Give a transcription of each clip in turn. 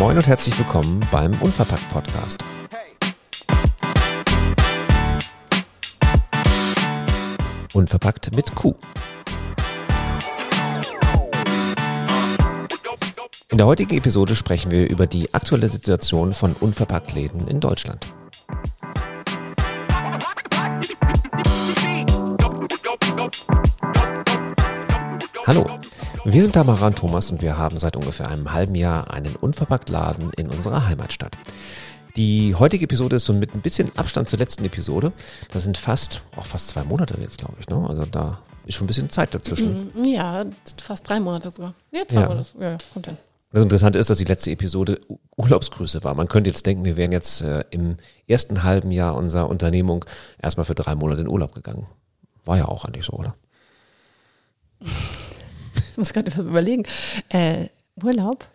Moin und herzlich willkommen beim Unverpackt Podcast. Unverpackt mit Q. In der heutigen Episode sprechen wir über die aktuelle Situation von Unverpacktläden in Deutschland. Hallo, wir sind Tamara und Thomas und wir haben seit ungefähr einem halben Jahr einen Unverpacktladen in unserer Heimatstadt. Die heutige Episode ist so mit ein bisschen Abstand zur letzten Episode. Das sind fast, auch fast zwei Monate jetzt, glaube ich. Ne? Also da ist schon ein bisschen Zeit dazwischen. Ja, fast drei Monate sogar. Jetzt haben Ja. das. Ja, ja, kommt hin. Das Interessante ist, dass die letzte Episode Urlaubsgrüße war. Man könnte jetzt denken, wir wären jetzt äh, im ersten halben Jahr unserer Unternehmung erstmal für drei Monate in Urlaub gegangen. War ja auch eigentlich so, oder? Ich muss gerade überlegen. Äh, Urlaub?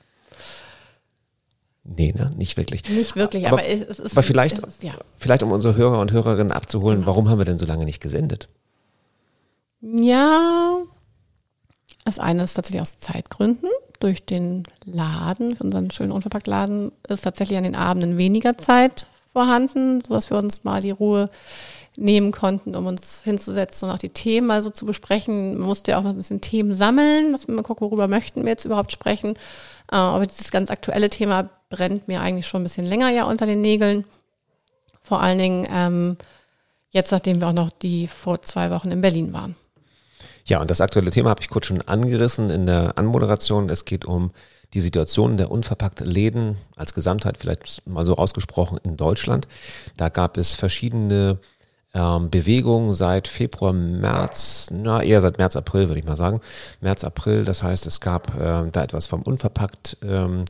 Nee, ne? Nicht wirklich. Nicht wirklich, Aber- aber, es, ist. aber vielleicht- ist, ja. Vielleicht um unsere Hörer und Hörerinnen abzuholen, warum haben wir denn so lange nicht gesendet? ja. Das eine ist tatsächlich aus Zeitgründen. Durch den Laden, für unseren schönen Unverpacktladen, ist tatsächlich an den Abenden weniger Zeit vorhanden, sodass wir uns mal die Ruhe nehmen konnten, um uns hinzusetzen und auch die Themen mal so zu besprechen. Man musste ja auch mal ein bisschen Themen sammeln, dass wir mal gucken, worüber möchten wir jetzt überhaupt sprechen. Äh, Aber dieses ganz aktuelle Thema brennt mir eigentlich schon ein bisschen länger ja unter den Nägeln. Vor allen Dingen ähm, jetzt, nachdem wir auch noch die vor zwei Wochen in Berlin waren. Ja, und das aktuelle Thema habe ich kurz schon angerissen in der Anmoderation. Es geht um die Situation der unverpackten Läden als Gesamtheit, vielleicht mal so ausgesprochen in Deutschland. Da gab es verschiedene ähm, Bewegungen seit Februar, März, na eher seit März, April würde ich mal sagen. März, April, das heißt, es gab ähm, da etwas vom Unverpackt ähm,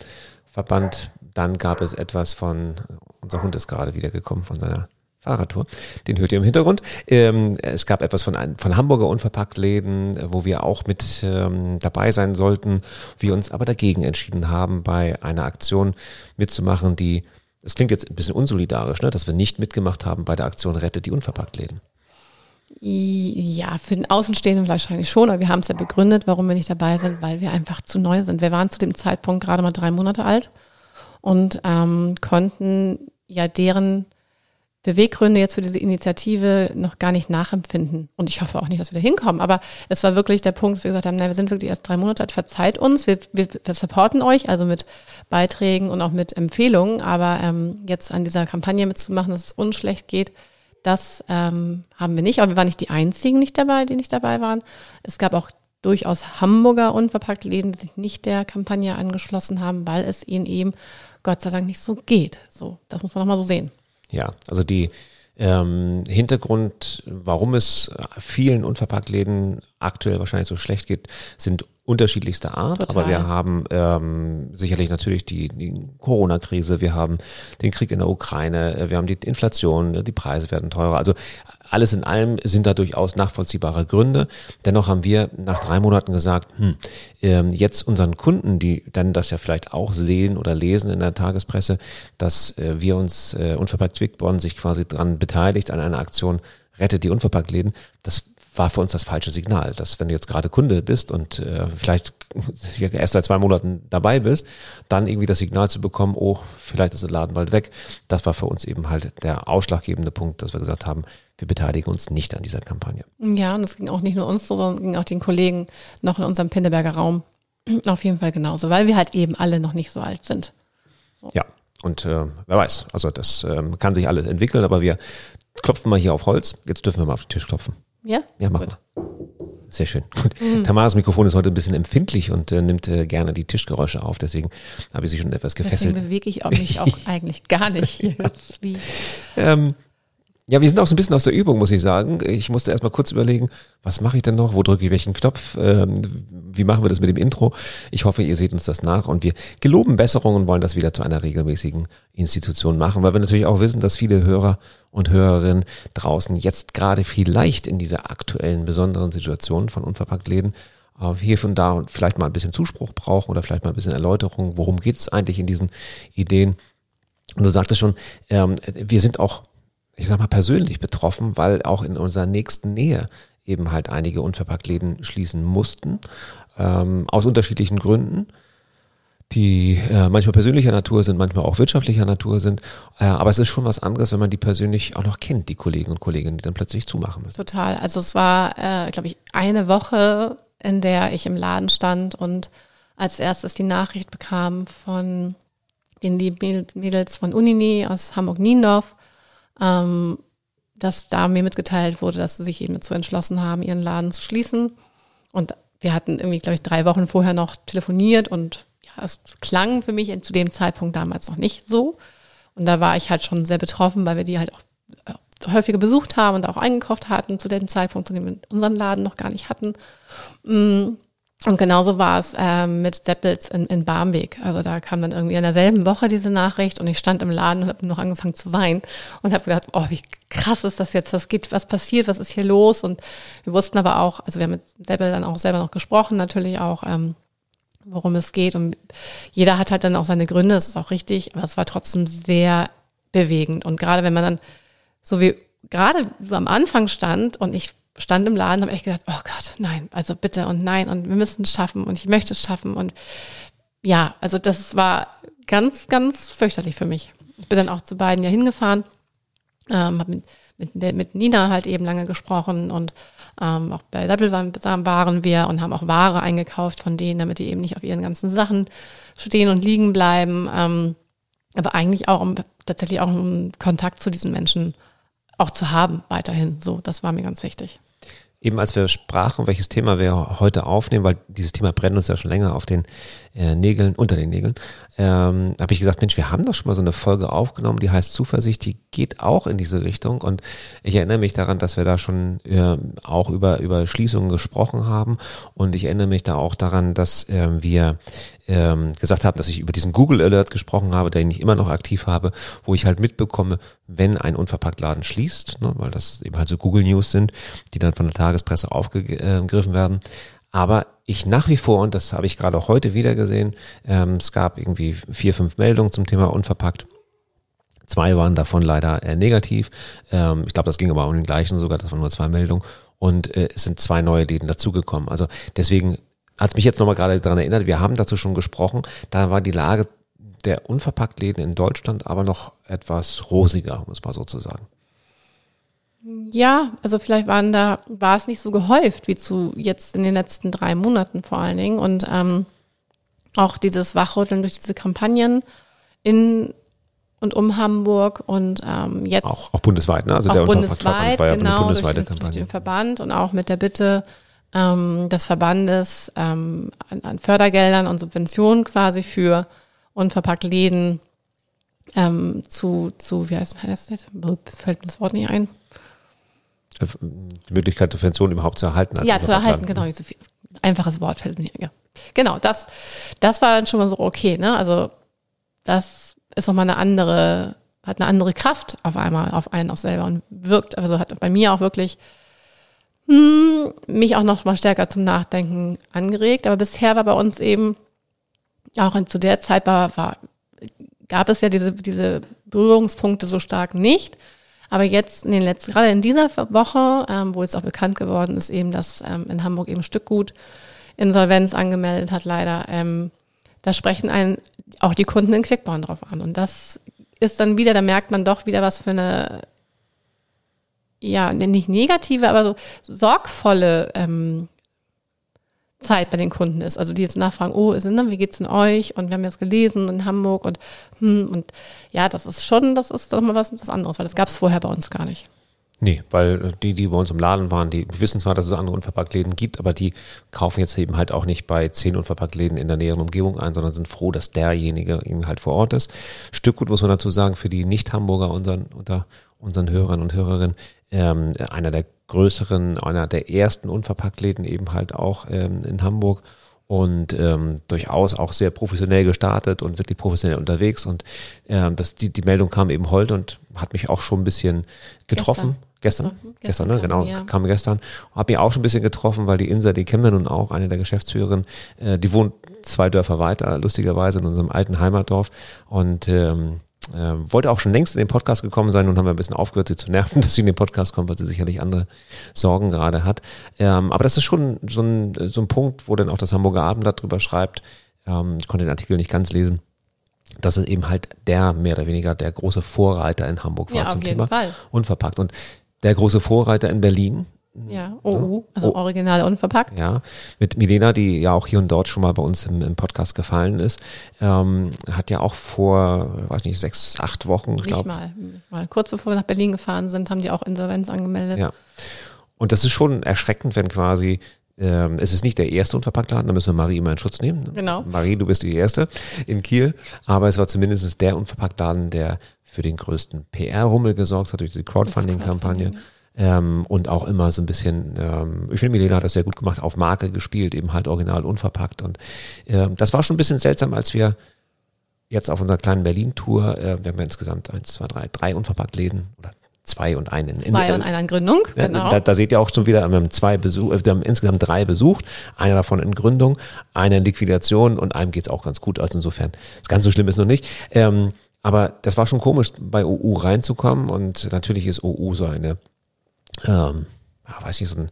Verband, dann gab es etwas von, unser Hund ist gerade wiedergekommen von seiner Fahrradtour, den hört ihr im Hintergrund. Ähm, es gab etwas von, von Hamburger Unverpacktläden, äh, wo wir auch mit ähm, dabei sein sollten, wir uns aber dagegen entschieden haben, bei einer Aktion mitzumachen, die, es klingt jetzt ein bisschen unsolidarisch, ne, dass wir nicht mitgemacht haben bei der Aktion Rettet die Unverpacktläden. Ja, für den Außenstehenden wahrscheinlich schon, aber wir haben es ja begründet, warum wir nicht dabei sind, weil wir einfach zu neu sind. Wir waren zu dem Zeitpunkt gerade mal drei Monate alt und ähm, konnten ja deren Beweggründe jetzt für diese Initiative noch gar nicht nachempfinden. Und ich hoffe auch nicht, dass wir da hinkommen. Aber es war wirklich der Punkt, dass wir gesagt haben, na, wir sind wirklich erst drei Monate alt, verzeiht uns, wir, wir, wir supporten euch, also mit Beiträgen und auch mit Empfehlungen. Aber ähm, jetzt an dieser Kampagne mitzumachen, dass es uns schlecht geht, das ähm, haben wir nicht. Aber wir waren nicht die einzigen nicht dabei, die nicht dabei waren. Es gab auch durchaus Hamburger Unverpacktläden, die sich nicht der Kampagne angeschlossen haben, weil es ihnen eben Gott sei Dank nicht so geht. So, das muss man nochmal so sehen. Ja, also die ähm, Hintergrund, warum es vielen Unverpacktläden aktuell wahrscheinlich so schlecht geht, sind unterschiedlichster Art. Total. Aber wir haben ähm, sicherlich natürlich die, die Corona-Krise, wir haben den Krieg in der Ukraine, äh, wir haben die Inflation, äh, die Preise werden teurer. Also alles in allem sind da durchaus nachvollziehbare Gründe. Dennoch haben wir nach drei Monaten gesagt, hm, ähm, jetzt unseren Kunden, die dann das ja vielleicht auch sehen oder lesen in der Tagespresse, dass äh, wir uns äh, Unverpackt Quickborn sich quasi dran beteiligt an einer Aktion Rettet die Unverpacktläden. Das war für uns das falsche Signal, dass wenn du jetzt gerade Kunde bist und äh, vielleicht erst seit zwei Monaten dabei bist, dann irgendwie das Signal zu bekommen, oh, vielleicht ist der Laden bald weg. Das war für uns eben halt der ausschlaggebende Punkt, dass wir gesagt haben, wir beteiligen uns nicht an dieser Kampagne. Ja, und es ging auch nicht nur uns so, sondern ging auch den Kollegen noch in unserem Pinneberger Raum auf jeden Fall genauso, weil wir halt eben alle noch nicht so alt sind. Ja, und äh, wer weiß, also das ähm, kann sich alles entwickeln, aber wir klopfen mal hier auf Holz. Jetzt dürfen wir mal auf den Tisch klopfen. Ja? Ja, mach Gut. mal. Sehr schön. Gut. Tamaras Mikrofon ist heute ein bisschen empfindlich und äh, nimmt äh, gerne die Tischgeräusche auf, deswegen habe ich sie schon etwas Deswegen gefesselt. bewege ich auch mich auch eigentlich gar nicht jetzt. Wie, Ähm, ja, wir sind auch so ein bisschen aus der Übung, muss ich sagen. Ich musste erst mal kurz überlegen, was mache ich denn noch? Wo drücke ich welchen Knopf? Ähm, wie machen wir das mit dem Intro? Ich hoffe, ihr seht uns das nach und wir geloben Besserung und wollen das wieder zu einer regelmäßigen Institution machen, weil wir natürlich auch wissen, dass viele Hörer und Hörerinnen draußen jetzt gerade vielleicht in dieser aktuellen besonderen Situation von Unverpacktläden äh, hier von da und vielleicht mal ein bisschen Zuspruch brauchen oder vielleicht mal ein bisschen Erläuterung, worum geht es eigentlich in diesen Ideen. Und du sagtest schon, ähm, wir sind auch ich sag mal, persönlich betroffen, weil auch in unserer nächsten Nähe eben halt einige Unverpacktläden schließen mussten, ähm, aus unterschiedlichen Gründen die äh, manchmal persönlicher Natur sind, manchmal auch wirtschaftlicher Natur sind. Äh, aber es ist schon was anderes, wenn man die persönlich auch noch kennt, die Kollegen und Kolleginnen, die dann plötzlich zumachen müssen. Total. Also es war, äh, glaube ich, eine Woche, in der ich im Laden stand und als erstes die Nachricht bekam von den Mädels von Unini aus Hamburg-Niendorf, ähm, dass da mir mitgeteilt wurde, dass sie sich eben dazu entschlossen haben, ihren Laden zu schließen. Und wir hatten irgendwie, glaube ich, drei Wochen vorher noch telefoniert und ja, es klang für mich zu dem Zeitpunkt damals noch nicht so. Und da war ich halt schon sehr betroffen, weil wir die halt auch äh, häufiger besucht haben und auch eingekauft hatten zu dem Zeitpunkt, zu dem wir unseren Laden noch gar nicht hatten. Mm. Und genauso war es ähm, mit Steppels in, in Barmbek. Also da kam dann irgendwie in derselben Woche diese Nachricht und ich stand im Laden und habe noch angefangen zu weinen und habe gedacht, oh, wie krass ist das jetzt? Was geht, was passiert? Was ist hier los? Und wir wussten aber auch, also wir haben mit Deppel dann auch selber noch gesprochen, natürlich auch, ähm, worum es geht. Und jeder hat halt dann auch seine Gründe, das ist auch richtig, aber es war trotzdem sehr bewegend. Und gerade wenn man dann, so wie gerade am Anfang stand und ich stand im Laden, habe ich gedacht, oh Gott, nein, also bitte und nein und wir müssen es schaffen und ich möchte es schaffen. Und ja, also das war ganz, ganz fürchterlich für mich. Ich bin dann auch zu beiden ja hingefahren, ähm, habe mit, mit, mit Nina halt eben lange gesprochen und ähm, auch bei Level waren wir und haben auch Ware eingekauft von denen, damit die eben nicht auf ihren ganzen Sachen stehen und liegen bleiben. Ähm, aber eigentlich auch, um tatsächlich auch um Kontakt zu diesen Menschen auch zu haben, weiterhin. So, das war mir ganz wichtig eben als wir sprachen, welches Thema wir heute aufnehmen, weil dieses Thema brennt uns ja schon länger auf den äh, Nägeln, unter den Nägeln, ähm, habe ich gesagt, Mensch, wir haben doch schon mal so eine Folge aufgenommen, die heißt Zuversicht, die geht auch in diese Richtung. Und ich erinnere mich daran, dass wir da schon äh, auch über, über Schließungen gesprochen haben. Und ich erinnere mich da auch daran, dass äh, wir ähm, gesagt haben, dass ich über diesen Google Alert gesprochen habe, den ich immer noch aktiv habe, wo ich halt mitbekomme, wenn ein Unverpacktladen schließt, ne, weil das eben halt so Google News sind, die dann von der Tagespresse aufgegriffen werden. Aber ich nach wie vor, und das habe ich gerade heute wieder gesehen, ähm, es gab irgendwie vier, fünf Meldungen zum Thema unverpackt. Zwei waren davon leider äh, negativ. Ähm, ich glaube, das ging aber um den gleichen sogar, das waren nur zwei Meldungen. Und äh, es sind zwei neue Läden dazugekommen. Also deswegen hat mich jetzt nochmal gerade daran erinnert, wir haben dazu schon gesprochen, da war die Lage der Unverpacktläden in Deutschland aber noch etwas rosiger, um es mal so zu sagen. Ja, also vielleicht waren da, war es nicht so gehäuft wie zu jetzt in den letzten drei Monaten vor allen Dingen. Und ähm, auch dieses Wachrütteln durch diese Kampagnen in und um Hamburg und ähm, jetzt auch, auch bundesweit, ne? Also der bundesweit, war ja genau, eine bundesweite durch den, Kampagne. Durch den Verband und auch mit der Bitte ähm, des Verbandes ähm, an, an Fördergeldern und Subventionen quasi für unverpackt Läden ähm, zu, zu, wie heißt, heißt das? Fällt mir das Wort nicht ein die Möglichkeit, Subventionen überhaupt zu erhalten. ja, zu erhalten, genau. Einfaches Wort fällt mir. Ja. Genau, das, das war dann schon mal so okay, ne? Also das ist nochmal eine andere, hat eine andere Kraft auf einmal auf einen auch selber und wirkt, also hat bei mir auch wirklich hm, mich auch noch mal stärker zum Nachdenken angeregt. Aber bisher war bei uns eben, auch zu der Zeit war, war gab es ja diese, diese Berührungspunkte so stark nicht. Aber jetzt in den letzten, gerade in dieser Woche, ähm, wo jetzt auch bekannt geworden ist, eben, dass ähm, in Hamburg eben Stückgut Insolvenz angemeldet hat, leider, ähm, da sprechen einen auch die Kunden in Quickborn drauf an. Und das ist dann wieder, da merkt man doch wieder, was für eine, ja, nicht negative, aber so sorgvolle ähm, Zeit bei den Kunden ist. Also die jetzt nachfragen, oh, ist, ne, wie geht's denn euch? Und wir haben jetzt gelesen in Hamburg und hm, und ja, das ist schon, das ist doch mal was, was anderes, weil das gab es vorher bei uns gar nicht. Nee, weil die, die bei uns im Laden waren, die wissen zwar, dass es andere Unverpacktläden gibt, aber die kaufen jetzt eben halt auch nicht bei zehn Unverpacktläden in der näheren Umgebung ein, sondern sind froh, dass derjenige eben halt vor Ort ist. Stückgut muss man dazu sagen, für die Nicht-Hamburger unseren, unter unseren Hörern und Hörerinnen, ähm, einer der größeren, einer der ersten Unverpacktläden eben halt auch ähm, in Hamburg und ähm, durchaus auch sehr professionell gestartet und wirklich professionell unterwegs. Und ähm, das, die, die Meldung kam eben heute und hat mich auch schon ein bisschen getroffen. Gestern, gestern, mhm, gestern, ne? genau, ja. kam gestern. Hat mich auch schon ein bisschen getroffen, weil die Insa, die kennen wir nun auch, eine der Geschäftsführerinnen, äh, die wohnt zwei Dörfer weiter, lustigerweise in unserem alten Heimatdorf. Und ähm, äh, wollte auch schon längst in den Podcast gekommen sein und haben wir ein bisschen aufgehört, sie zu nerven, dass sie in den Podcast kommt, weil sie sicherlich andere Sorgen gerade hat. Ähm, aber das ist schon so ein, so ein Punkt, wo dann auch das Hamburger Abendblatt drüber schreibt. Ähm, ich konnte den Artikel nicht ganz lesen. Dass es eben halt der mehr oder weniger der große Vorreiter in Hamburg war Ja, zum Thema Fall. unverpackt. Und der große Vorreiter in Berlin, Ja, OU, also Oh. original unverpackt. ja, mit Milena, die ja auch hier und dort schon mal bei uns im, im Podcast gefallen ist, ähm, hat ja auch vor, weiß nicht, sechs, acht Wochen, ich Nicht glaube, mal, mal. Kurz bevor wir nach Berlin gefahren sind, haben die auch Insolvenz angemeldet. Ja. Und das ist schon erschreckend, wenn quasi, ähm, es ist nicht der erste Unverpacktladen, da müssen wir Marie immer in Schutz nehmen. Genau. Marie, du bist die erste in Kiel, aber es war zumindest der Unverpacktladen, der für den größten PR-Rummel gesorgt hat durch die Crowdfunding-Kampagne. Ähm, und auch immer so ein bisschen, ähm, ich finde, Milena hat das sehr gut gemacht, auf Marke gespielt, eben halt original unverpackt. Und ähm, das war schon ein bisschen seltsam, als wir jetzt auf unserer kleinen Berlin-Tour, äh, wir haben ja insgesamt eins, zwei, drei, drei Unverpacktläden oder zwei und einen in, Zwei in, und einer in Gründung, ja, genau. da, da seht ihr auch schon wieder, wir haben zwei Besuch, äh, wir haben insgesamt drei besucht, einer davon in Gründung, einer in Liquidation und einem geht's auch ganz gut. Also insofern, das ganz so schlimm ist noch nicht. Ähm, aber das war schon komisch, bei OU reinzukommen und natürlich ist OU so eine, ähm, ja, weiß nicht, so ein,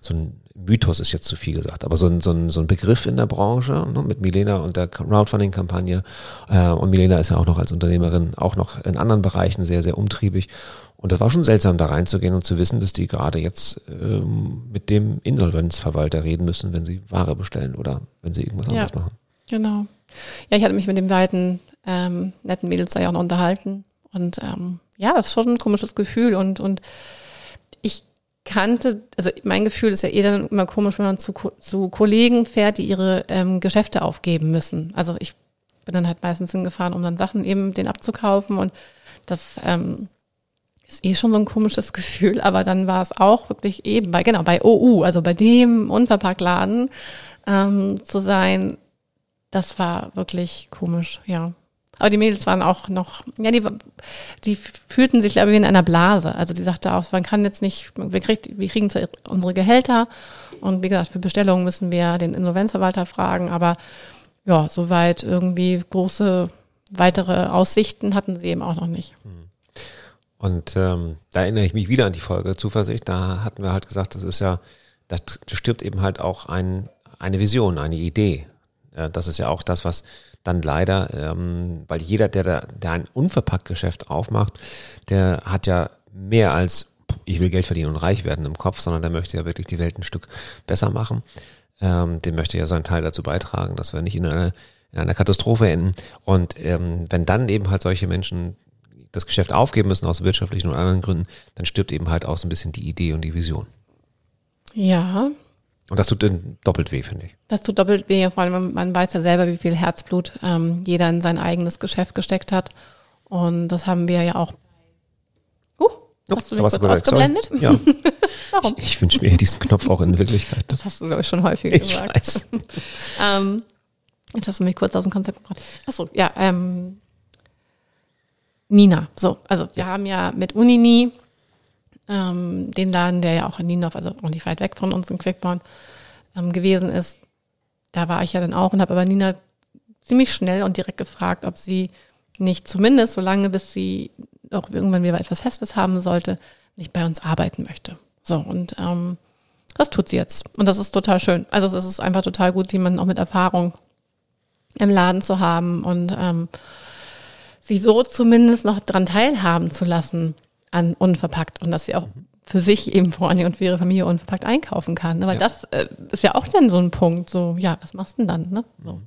so ein Mythos ist jetzt zu viel gesagt, aber so ein, so ein, so ein Begriff in der Branche ne, mit Milena und der Crowdfunding-Kampagne. Äh, und Milena ist ja auch noch als Unternehmerin auch noch in anderen Bereichen sehr, sehr umtriebig. Und das war schon seltsam, da reinzugehen und zu wissen, dass die gerade jetzt ähm, mit dem Insolvenzverwalter reden müssen, wenn sie Ware bestellen oder wenn sie irgendwas Ja. anderes machen. Genau. Ja, ich hatte mich mit den beiden ähm, netten Mädels da ja auch noch unterhalten. Und ähm, ja, das ist schon ein komisches Gefühl. Und, und kannte, also mein Gefühl ist ja eh dann immer komisch, wenn man zu, zu Kollegen fährt, die ihre ähm, Geschäfte aufgeben müssen. Also ich bin dann halt meistens hingefahren, um dann Sachen eben den abzukaufen. Und das ähm, ist eh schon so ein komisches Gefühl. Aber dann war es auch wirklich eben bei, genau, bei OU, also bei dem Unverpacktladen ähm, zu sein, das war wirklich komisch, ja. Aber die Mädels waren auch noch, ja, die, die fühlten sich, glaube ich, wie in einer Blase. Also die sagte auch, man kann jetzt nicht, wir, kriegt, wir kriegen unsere Gehälter und wie gesagt, für Bestellungen müssen wir den Insolvenzverwalter fragen, aber ja, soweit irgendwie große weitere Aussichten hatten sie eben auch noch nicht. Und ähm, da erinnere ich mich wieder an die Folge Zuversicht. Da hatten wir halt gesagt, das ist ja, da stirbt eben halt auch ein, eine Vision, eine Idee. Das ist ja auch das, was dann leider, ähm, weil jeder, der, da, der ein Unverpackt-Geschäft aufmacht, der hat ja mehr als ich will Geld verdienen und reich werden im Kopf, sondern der möchte ja wirklich die Welt ein Stück besser machen. Ähm, dem möchte ja seinen Teil dazu beitragen, dass wir nicht in einer, in einer Katastrophe enden. Und ähm, wenn dann eben halt solche Menschen das Geschäft aufgeben müssen aus wirtschaftlichen und anderen Gründen, dann stirbt eben halt auch so ein bisschen die Idee und die Vision. Ja, Und das tut dann doppelt weh, finde ich. Das tut doppelt weh, vor allem man- weiß ja selber, wie viel Herzblut ähm, jeder in sein eigenes Geschäft gesteckt hat. Und das haben wir ja auch. Huch, hast du mich kurz ausgeblendet? Sorry. Ja. Warum? Ich, ich wünsche mir diesen Knopf auch in Wirklichkeit. Das hast du, glaube ich, schon häufig Ich gesagt. weiß. Ähm, jetzt hast du mich kurz aus dem Konzept gebracht. Achso, ja, ähm, Nina. So, also wir haben ja mit Unini ähm, den Laden, der ja auch in Niendorf, also auch nicht weit weg von uns in Quickborn ähm, gewesen ist. Da war ich ja dann auch und habe aber Nina ziemlich schnell und direkt gefragt, ob sie nicht zumindest, solange bis sie auch irgendwann wieder etwas Festes haben sollte, nicht bei uns arbeiten möchte. So, und ähm, das tut sie jetzt. Und das ist total schön. Also es ist einfach total gut, jemanden auch mit Erfahrung im Laden zu haben und ähm, sie so zumindest noch dran teilhaben zu lassen an unverpackt und dass sie auch für sich eben vor allem und für ihre Familie unverpackt einkaufen kann. Aber Ja. das äh, ist ja auch dann so ein Punkt. So, ja, was machst du denn dann? Ne? So.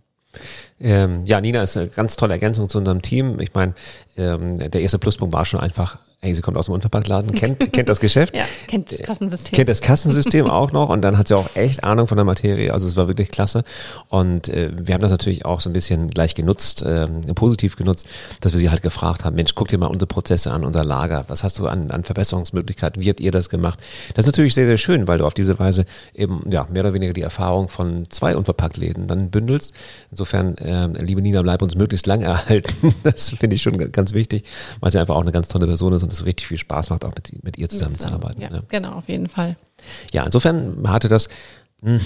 Ähm, ja, Nina ist eine ganz tolle Ergänzung zu unserem Team. Ich meine, ähm, der erste Pluspunkt war schon einfach, hey, sie kommt aus dem Unverpacktladen, kennt, kennt das Geschäft. Ja, kennt das Kassensystem. Kennt das Kassensystem auch noch und dann hat sie auch echt Ahnung von der Materie. Also es war wirklich klasse. Und äh, wir haben das natürlich auch so ein bisschen gleich genutzt, ähm, positiv genutzt, dass wir sie halt gefragt haben, Mensch, guck dir mal unsere Prozesse an, unser Lager. Was hast du an, an Verbesserungsmöglichkeiten? Wie habt ihr das gemacht? Das ist natürlich sehr, sehr schön, weil du auf diese Weise eben ja mehr oder weniger die Erfahrung von zwei Unverpacktläden dann bündelst. Insofern, ähm, liebe Nina, bleib uns möglichst lang erhalten. Das finde ich schon ganz wichtig, weil sie einfach auch eine ganz tolle Person ist und es richtig viel Spaß macht, auch mit, mit ihr zusammenzuarbeiten. Ja, ne? genau, auf jeden Fall. Ja, insofern hatte das, mh,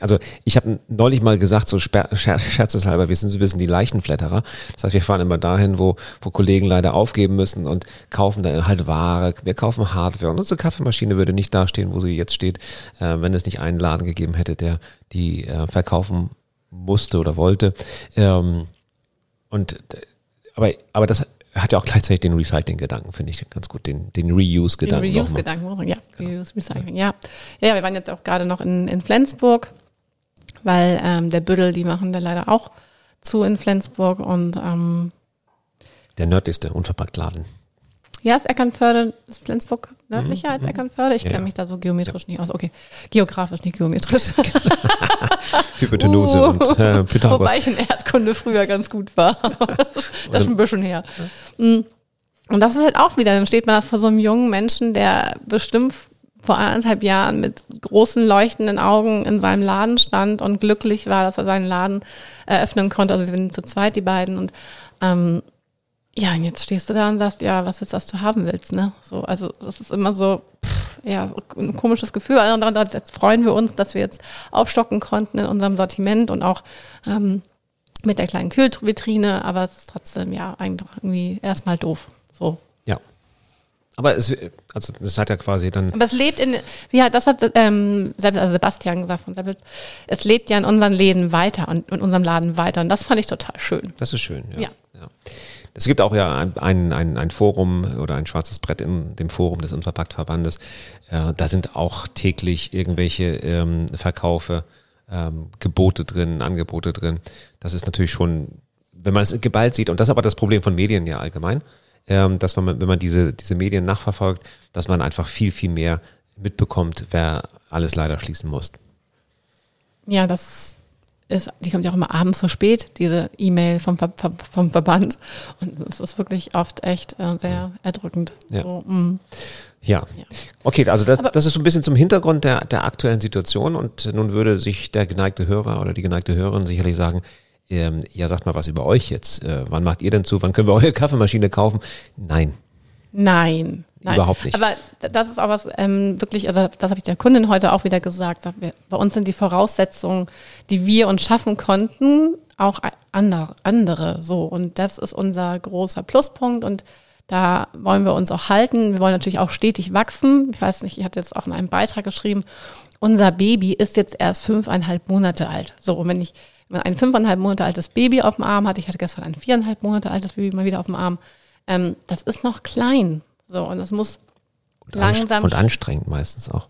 also ich habe neulich mal gesagt, so sper- scher- scherzeshalber, wir sind so ein bisschen die Leichenflatterer. Das heißt, wir fahren immer dahin, wo, wo Kollegen leider aufgeben müssen und kaufen dann halt Ware. Wir kaufen Hardware und unsere Kaffeemaschine würde nicht dastehen, wo sie jetzt steht, äh, wenn es nicht einen Laden gegeben hätte, der die äh, verkaufen musste oder wollte. Ähm, und aber, aber das hat ja auch gleichzeitig den Recycling-Gedanken, finde ich ganz gut, den, den Reuse-Gedanken. Reuse-Gedanken, ja, Reuse, Recycling, ja. Ja, wir waren jetzt auch gerade noch in, in Flensburg, weil ähm, der Büddel, die machen da leider auch zu in Flensburg und ähm, Der nördlichste Unverpacktladen. ja, ist Eckernförde, ist Flensburg nördlicher als Eckernförde? Ich Mhm, kenne mich da so geometrisch nicht aus. Okay, geografisch, nicht geometrisch. Hypotenuse Uh. und äh, Pythagoras. Wobei ich in Erdkunde früher ganz gut war. das ist ein bisschen her. Mm. Und das ist halt auch wieder, dann steht man da vor so einem jungen Menschen, der bestimmt vor anderthalb Jahren mit großen leuchtenden Augen in seinem Laden stand und glücklich war, dass er seinen Laden eröffnen konnte. Also wir sind zu zweit, die beiden. Und ähm, ja, und jetzt stehst du da und sagst, ja, was ist das du haben willst, ne? So, also das ist immer so, pff, ja, ein komisches Gefühl. Andererseits freuen wir uns, dass wir jetzt aufstocken konnten in unserem Sortiment und auch ähm, mit der kleinen Kühlvitrine, aber es ist trotzdem ja einfach irgendwie erstmal doof. So. Ja. Aber es, also das hat ja quasi dann, Aber es lebt in, wie hat, das hat ähm, also Sebastian gesagt von Seppel, es lebt ja in unseren Läden weiter und in unserem Laden weiter. Und das fand ich total schön. das ist schön, ja. Ja. ja. Es gibt auch ja ein, ein, ein, Forum oder ein schwarzes Brett in dem Forum des Unverpacktverbandes. Äh, da sind auch täglich irgendwelche ähm, Verkaufe, ähm, Gebote drin, Angebote drin. Das ist natürlich schon, wenn man es geballt sieht, und das ist aber das Problem von Medien ja allgemein, ähm, dass man, wenn man diese, diese Medien nachverfolgt, dass man einfach viel, viel mehr mitbekommt, wer alles leider schließen muss. Ja, das ist, die kommt ja auch immer abends so spät, diese E-Mail vom, Ver Ver vom Verband. Und es ist wirklich oft echt äh, sehr erdrückend. Ja. So, mm. Ja. Ja. Okay, also das, Aber- das ist so ein bisschen zum Hintergrund der, der aktuellen Situation und nun würde sich der geneigte Hörer oder die geneigte Hörerin sicherlich sagen, ähm, ja, sagt mal was über euch jetzt. Äh, wann macht ihr denn zu? Wann können wir eure Kaffeemaschine kaufen? Nein. Nein, nein. Überhaupt nicht. Aber das ist auch was ähm, wirklich, also das habe ich der Kundin heute auch wieder gesagt. Wir, bei uns sind die Voraussetzungen, die wir uns schaffen konnten, auch andere, andere. So und das ist unser großer Pluspunkt und da wollen wir uns auch halten. Wir wollen natürlich auch stetig wachsen. Ich weiß nicht, ich hatte jetzt auch in einem Beitrag geschrieben, unser Baby ist jetzt erst fünfeinhalb Monate alt. So, und wenn ich wenn ein fünfeinhalb Monate altes Baby auf dem Arm hatte, ich hatte gestern ein viereinhalb Monate altes Baby mal wieder auf dem Arm, ähm, das ist noch klein. So, und das muss Und, langsam. und anstrengend meistens auch.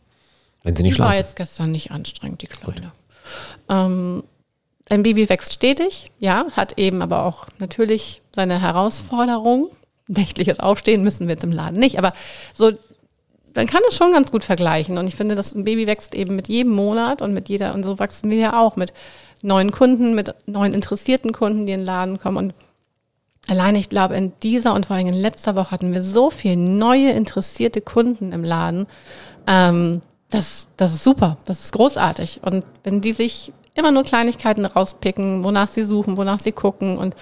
Wenn sie nicht die war schlafen. jetzt gestern nicht anstrengend, die Kleine. Ähm, ein Baby wächst stetig, ja, hat eben aber auch natürlich seine Herausforderung. Nächtliches Aufstehen müssen wir jetzt im Laden nicht, aber so, man kann es schon ganz gut vergleichen. Und ich finde, dass ein Baby wächst eben mit jedem Monat und mit jeder, und so wachsen wir ja auch mit neuen Kunden, mit neuen interessierten Kunden, die in den Laden kommen. Und allein, ich glaube, in dieser und vor allem in letzter Woche hatten wir so viele neue interessierte Kunden im Laden. Ähm, das, das ist super, das ist großartig. Und wenn die sich immer nur Kleinigkeiten rauspicken, wonach sie suchen, wonach sie gucken und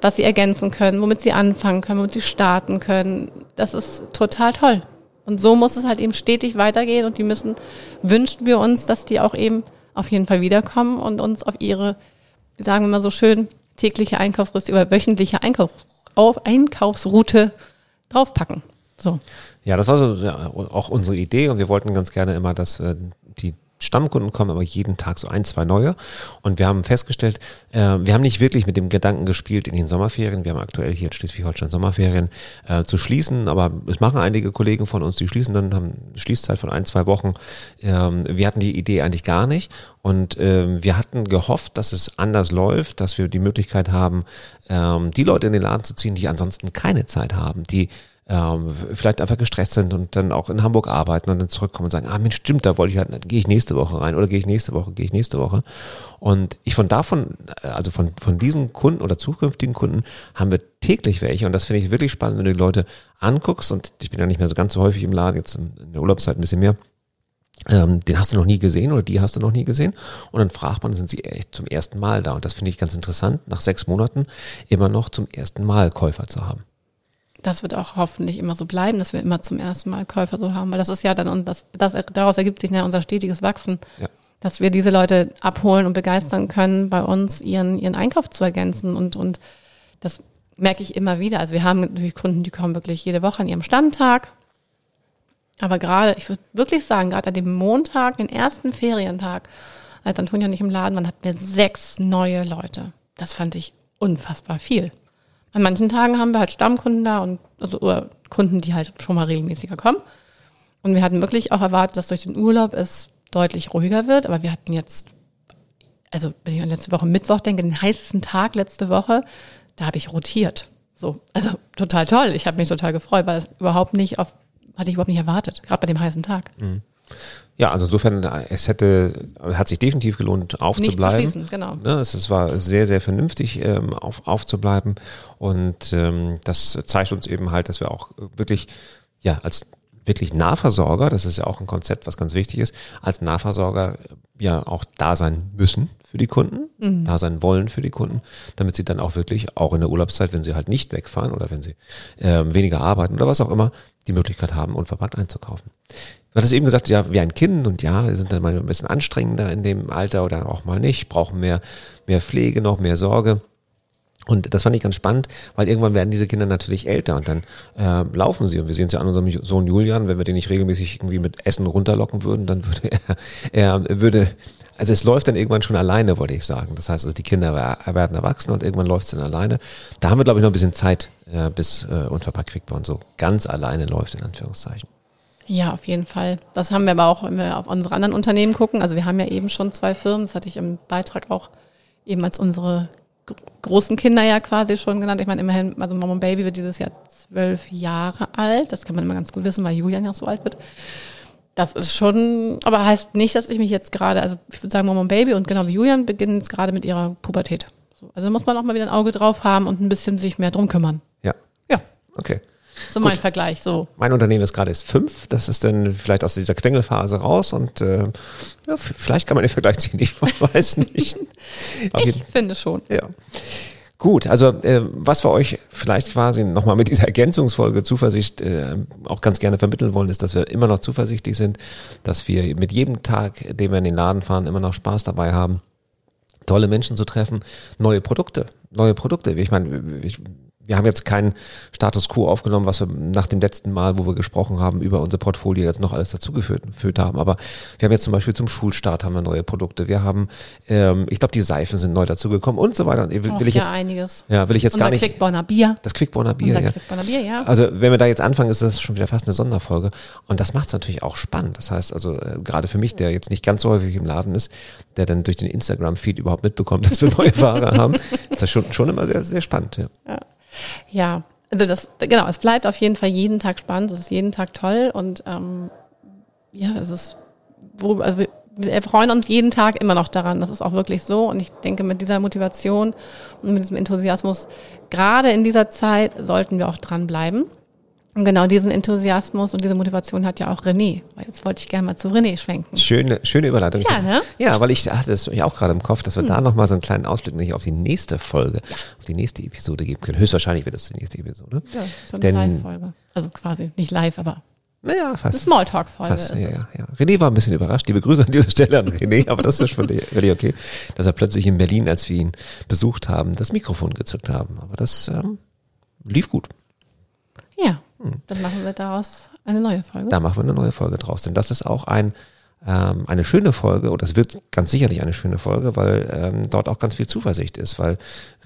was sie ergänzen können, womit sie anfangen können, womit sie starten können, das ist total toll. Und so muss es halt eben stetig weitergehen und die müssen, wünschen wir uns, dass die auch eben auf jeden Fall wiederkommen und uns auf ihre, sagen wir mal so schön, tägliche Einkaufsroute oder wöchentliche Einkauf, auf Einkaufsroute draufpacken. So. Ja, das war so ja, auch unsere Idee und wir wollten ganz gerne immer, dass äh, die Stammkunden kommen, aber jeden Tag so ein, zwei neue. Und wir haben festgestellt, äh, wir haben nicht wirklich mit dem Gedanken gespielt in den Sommerferien. Wir haben aktuell hier in Schleswig-Holstein Sommerferien äh, zu schließen, aber es machen einige Kollegen von uns, die schließen dann, haben Schließzeit von ein, zwei Wochen. Ähm, wir hatten die Idee eigentlich gar nicht und ähm, wir hatten gehofft, dass es anders läuft, dass wir die Möglichkeit haben, ähm, die Leute in den Laden zu ziehen, die ansonsten keine Zeit haben, die ähm, vielleicht einfach gestresst sind und dann auch in Hamburg arbeiten und dann zurückkommen und sagen, ah Mensch, stimmt, da wollte ich halt, gehe ich nächste Woche rein oder gehe ich nächste Woche, gehe ich nächste Woche. Und ich von davon, äh, also von, von diesen Kunden oder zukünftigen Kunden haben wir täglich welche und das finde ich wirklich spannend, wenn du die Leute anguckst und ich bin ja nicht mehr so ganz so häufig im Laden, jetzt in der Urlaubszeit ein bisschen mehr. Ähm, den hast du noch nie gesehen oder die hast du noch nie gesehen. Und dann fragt man, sind sie echt zum ersten Mal da? Und das finde ich ganz interessant, nach sechs Monaten immer noch zum ersten Mal Käufer zu haben. Das wird auch hoffentlich immer so bleiben, dass wir immer zum ersten Mal Käufer so haben, weil das ist ja dann, und das, das, daraus ergibt sich ja unser stetiges Wachsen. Ja. dass wir diese Leute abholen und begeistern können, bei uns ihren, ihren Einkauf zu ergänzen. Und, und das merke ich immer wieder. Also wir haben natürlich Kunden, die kommen wirklich jede Woche an ihrem Stammtag. Aber gerade, ich würde wirklich sagen, gerade an dem Montag, den ersten Ferientag, als Antonia nicht im Laden waren, hatten wir sechs neue Leute. Das fand ich unfassbar viel. An manchen Tagen haben wir halt Stammkunden da und also oder Kunden, die halt schon mal regelmäßiger kommen. Und wir hatten wirklich auch erwartet, dass durch den Urlaub es deutlich ruhiger wird. Aber wir hatten jetzt, also wenn ich an letzte Woche Mittwoch denke, den heißesten Tag letzte Woche, da habe ich rotiert. So, also total toll. Ich habe mich total gefreut, weil es überhaupt nicht auf, hatte ich überhaupt nicht erwartet, gerade bei dem heißen Tag. Mhm. Ja, also insofern, es hätte, hat sich definitiv gelohnt, aufzubleiben. Nicht zu schließen, genau. Ne, es, es, war sehr, sehr vernünftig, ähm, auf, aufzubleiben. Und ähm, das zeigt uns eben halt, dass wir auch wirklich, ja, als wirklich Nahversorger, das ist ja auch ein Konzept, was ganz wichtig ist, als Nahversorger ja auch da sein müssen für die Kunden, mhm. da sein wollen für die Kunden, damit sie dann auch wirklich, auch in der Urlaubszeit, wenn sie halt nicht wegfahren oder wenn sie äh, weniger arbeiten oder was auch immer, die Möglichkeit haben, unverpackt einzukaufen. Du hattest eben gesagt, ja, wie ein Kind und ja, sind dann mal ein bisschen anstrengender in dem Alter oder auch mal nicht, brauchen mehr, mehr Pflege noch, mehr Sorge. Und das fand ich ganz spannend, weil irgendwann werden diese Kinder natürlich älter und dann äh, laufen sie. Und wir sehen es ja an unserem Sohn Julian, wenn wir den nicht regelmäßig irgendwie mit Essen runterlocken würden, dann würde er, er würde, also es läuft dann irgendwann schon alleine, wollte ich sagen. Das heißt, also die Kinder werden erwachsen und irgendwann läuft es dann alleine. Da haben wir, glaube ich, noch ein bisschen Zeit, äh, bis äh, Unverpackt Quickborn so ganz alleine läuft, in Anführungszeichen. Ja, auf jeden Fall. Das haben wir aber auch, wenn wir auf unsere anderen Unternehmen gucken. Also wir haben ja eben schon zwei Firmen, das hatte ich im Beitrag auch eben als unsere großen Kinder ja quasi schon genannt. Ich meine, immerhin, also Mom und Baby wird dieses Jahr zwölf Jahre alt. Das kann man immer ganz gut wissen, weil Julian ja so alt wird. Das ist schon, aber heißt nicht, dass ich mich jetzt gerade, also ich würde sagen, Mom und Baby und genau wie Julian beginnen jetzt gerade mit ihrer Pubertät. Also muss man auch mal wieder ein Auge drauf haben und ein bisschen sich mehr drum kümmern. Ja. Ja. Okay. So Gut. mein Vergleich, so. Mein Unternehmen ist gerade erst fünf. Das ist dann vielleicht aus dieser Quengelphase raus und äh, ja, vielleicht kann man den Vergleich ziehen. Ich weiß nicht. ich finde schon. Ja. Gut, also äh, was wir euch vielleicht quasi nochmal mit dieser Ergänzungsfolge Zuversicht äh, auch ganz gerne vermitteln wollen, ist, dass wir immer noch zuversichtlich sind, dass wir mit jedem Tag, den wir in den Laden fahren, immer noch Spaß dabei haben, tolle Menschen zu treffen, neue Produkte, neue Produkte. Ich meine, ich, wir haben jetzt keinen Status quo aufgenommen, was wir nach dem letzten Mal, wo wir gesprochen haben, über unser Portfolio jetzt noch alles dazugeführt haben. Aber wir haben jetzt zum Beispiel zum Schulstart haben wir neue Produkte. Wir haben, ähm, ich glaube, die Seifen sind neu dazugekommen und so weiter. Und will, will ich ja, jetzt, einiges. Ja, will ich jetzt Unser gar nicht. Quickborner Bier. Das Quickborner Bier, ja. Quickborner Bier, ja. Also wenn wir da jetzt anfangen, ist das schon wieder fast eine Sonderfolge. Und das macht es natürlich auch spannend. Das heißt also, äh, gerade für mich, der jetzt nicht ganz so häufig im Laden ist, der dann durch den Instagram-Feed überhaupt mitbekommt, dass wir neue Ware haben, ist das schon, schon immer sehr, sehr spannend. Ja. ja. Ja. Also das, genau, es bleibt auf jeden Fall jeden Tag spannend, es ist jeden Tag toll und ähm, ja, es ist, wo, also wir, wir freuen uns jeden Tag immer noch daran. Das ist auch wirklich so. Und ich denke, mit dieser Motivation und mit diesem Enthusiasmus, gerade in dieser Zeit, sollten wir auch dranbleiben. Und genau diesen Enthusiasmus und diese Motivation hat ja auch René. Jetzt wollte ich gerne mal zu René schwenken. Schöne, schöne Überleitung. Ja, ne? Ja, weil ich hatte es auch gerade im Kopf, dass wir hm. da nochmal so einen kleinen Ausblick nämlich auf die nächste Folge, auf die nächste Episode geben können. Höchstwahrscheinlich wird das die nächste Episode. Ja, so eine Live-Folge. Also quasi nicht live, aber naja, fast. Eine Smalltalk-Folge. Ja, ja, ja. René war ein bisschen überrascht. Liebe Grüße an dieser Stelle an René, aber das ist schon völlig okay, dass er plötzlich in Berlin, als wir ihn besucht haben, das Mikrofon gezückt haben. Aber das ähm, lief gut. Ja, dann machen wir daraus eine neue Folge. Da machen wir eine neue Folge draus, denn das ist auch ein ähm, eine schöne Folge und das wird ganz sicherlich eine schöne Folge, weil ähm, dort auch ganz viel Zuversicht ist, weil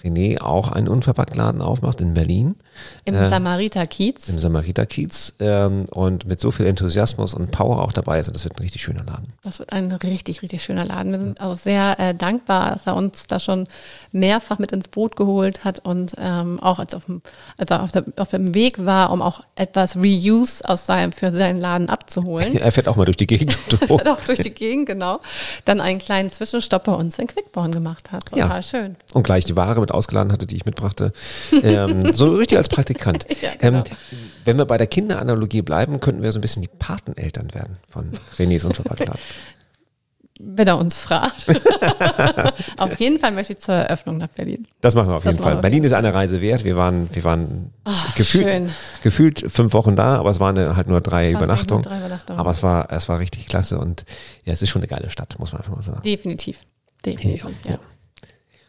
René auch einen Unverpacktladen aufmacht in Berlin. Im äh, Samariter-Kiez. Im Samariter-Kiez ähm, und mit so viel Enthusiasmus und Power auch dabei ist und das wird ein richtig schöner Laden. Das wird ein richtig, richtig schöner Laden. Wir sind auch sehr äh, dankbar, dass er uns da schon mehrfach mit ins Boot geholt hat und ähm, auch als, auf dem, als er auf, der, auf dem Weg war, um auch etwas Reuse aus seinem, für seinen Laden abzuholen. er fährt auch mal durch die Gegend. auch durch die Gegend, genau. Dann einen kleinen Zwischenstopp bei uns in Quickborn gemacht hat. Total ja. schön. Und gleich die Ware mit ausgeladen hatte, die ich mitbrachte. Ähm, so richtig als Praktikant. ja, genau. ähm, wenn wir bei der Kinderanalogie bleiben, könnten wir so ein bisschen die Pateneltern werden von Renés Unverpacktladen. Wenn er uns fragt. auf jeden Fall möchte ich zur Eröffnung nach Berlin. Das machen wir auf das jeden Fall. Berlin ist eine Reise wert. Wir waren, wir waren Ach, gefühlt, schön. gefühlt fünf Wochen da, aber es waren halt nur drei Übernachtungen. nur drei Übernachtungen. Aber es war, es war richtig klasse und ja, es ist schon eine geile Stadt, muss man einfach mal sagen. Definitiv. Definitiv. Ja. Ja.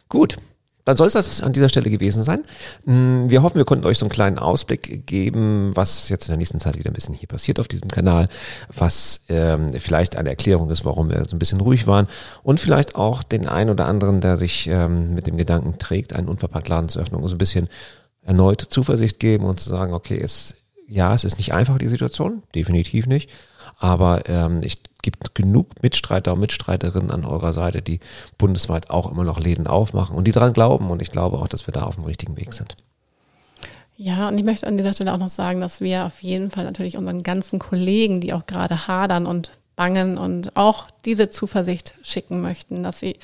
Gut. Dann soll es das an dieser Stelle gewesen sein. Mm, Wir hoffen, wir konnten euch so einen kleinen Ausblick geben, was jetzt in der nächsten Zeit wieder ein bisschen hier passiert auf diesem Kanal, was ähm, vielleicht eine Erklärung ist, warum wir so ein bisschen ruhig waren und vielleicht auch den einen oder anderen, der sich ähm, mit dem Gedanken trägt, einen unverpackt Laden zu öffnen, so ein bisschen erneut Zuversicht geben und zu sagen, okay, es, ja, es ist nicht einfach die Situation, definitiv nicht, aber ähm, es gibt genug Mitstreiter und Mitstreiterinnen an eurer Seite, die bundesweit auch immer noch Läden aufmachen und die daran glauben und ich glaube auch, dass wir da auf dem richtigen Weg sind. Ja, und ich möchte an dieser Stelle auch noch sagen, dass wir auf jeden Fall natürlich unseren ganzen Kollegen, die auch gerade hadern und bangen und auch diese Zuversicht schicken möchten, dass sie,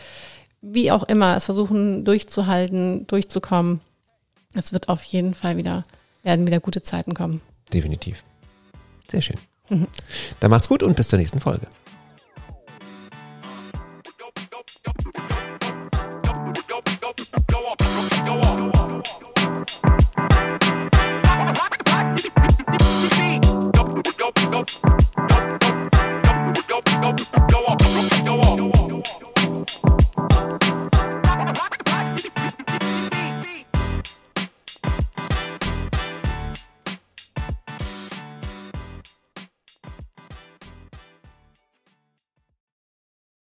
wie auch immer, es versuchen durchzuhalten, durchzukommen. Es wird auf jeden Fall wieder, werden wieder gute Zeiten kommen. Definitiv. Sehr schön. Dann macht's gut und bis zur nächsten Folge.